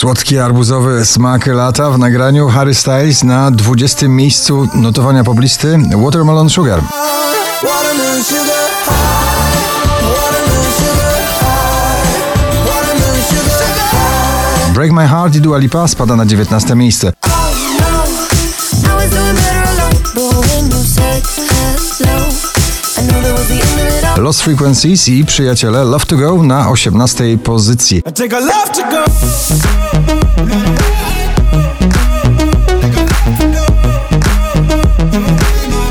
Słodki arbuzowy smak lata w nagraniu Harry Styles na 20. miejscu notowania poblisty Watermelon Sugar. Break My Heart i Dua Lipa spada na 19. miejsce. Lost Frequencies i przyjaciele Love to Go na 18. pozycji.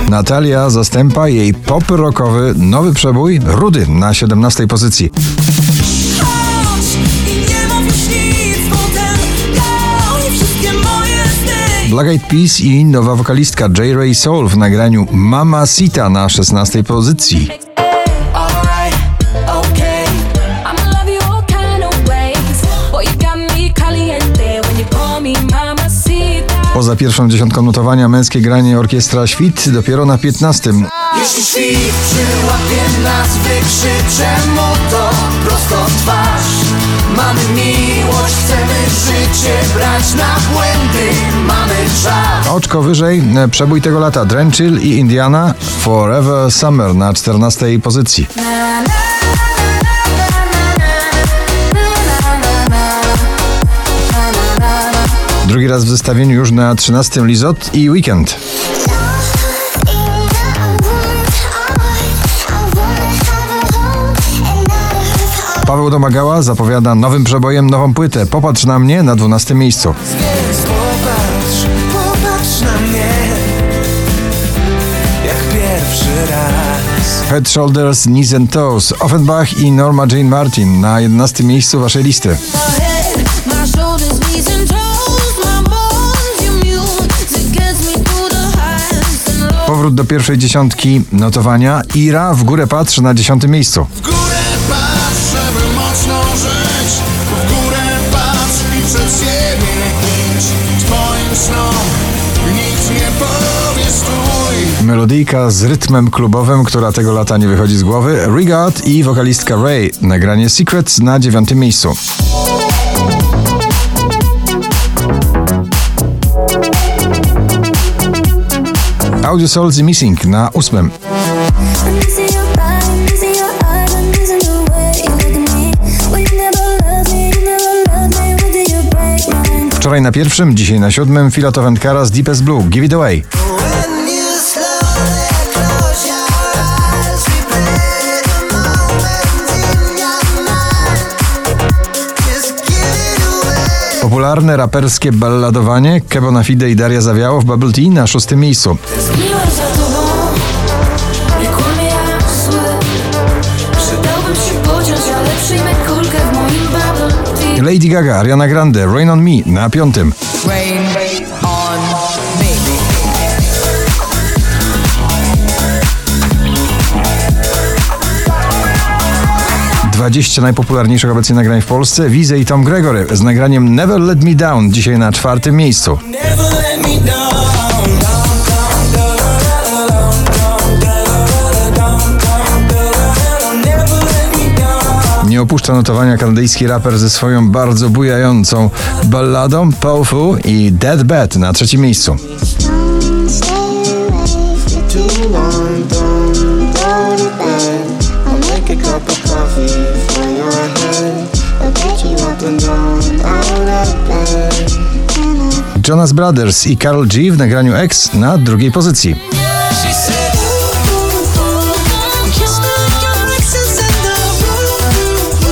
Natalia zastępa jej pop rockowy nowy przebój Rudy na 17. pozycji. Black Eyed Peas i nowa wokalistka J. Ray Soul w nagraniu Mama Sita na 16. pozycji. Pierwszą dziesiątką notowania męskie granie orkiestra Świt dopiero na 15. Jeśli świt przyłapie nas, wykrzycze mu to prosto twarz. Mamy miłość, chcemy życie brać na błędy, mamy żal. Oczko wyżej e, przebój tego lata Drenchill i Indiana Forever Summer na 14. pozycji. Na, na, Drugi raz w zestawieniu już na 13. Lizot i Weekend. Paweł Domagała zapowiada nowym przebojem nową płytę. Popatrz na mnie na 12. miejscu. Popatrz, popatrz na mnie, jak pierwszy raz. Head Shoulders, Knees and Toes, Offenbach i Norma Jane Martin na 11. miejscu waszej listy. Powrót do pierwszej dziesiątki notowania. Ira w górę patrz na 10. miejscu. W górę patrz, żeby mocno żyć W górę patrz i przed siebie idź Twoim snom nikt nie powie stój Melodyjka z rytmem klubowym, która tego lata nie wychodzi z głowy. Regard i wokalistka Ray. Nagranie Secrets na 9. miejscu. Audio Souls The Missing na ósmym. Wczoraj na pierwszym, dzisiaj na siódmym Filatov Kara z Deepest Blue, Give It Away. Popularne raperskie balladowanie Kebona Fide i Daria Zawiało w Bubble Tea na szóstym miejscu. Lady Gaga, Ariana Grande, Rain on Me na piątym. Rain, rain. 20 najpopularniejszych obecnie nagrań w Polsce. Wize i Tom Gregory z nagraniem Never Let Me Down dzisiaj na czwartym miejscu. Nie opuszcza notowania kanadyjski raper ze swoją bardzo bujającą balladą Powerful i Dead Bad na trzecim miejscu. Jonas Brothers i Karol G w nagraniu X na drugiej pozycji.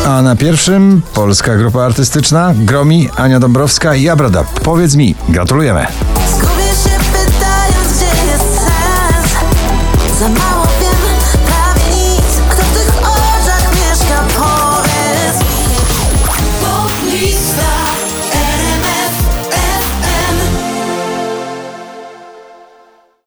A na pierwszym polska grupa artystyczna Gromi, Ania Dąbrowska i Abrada. Powiedz mi, gratulujemy. Zgubię się pytając gdzie jest sens Za mało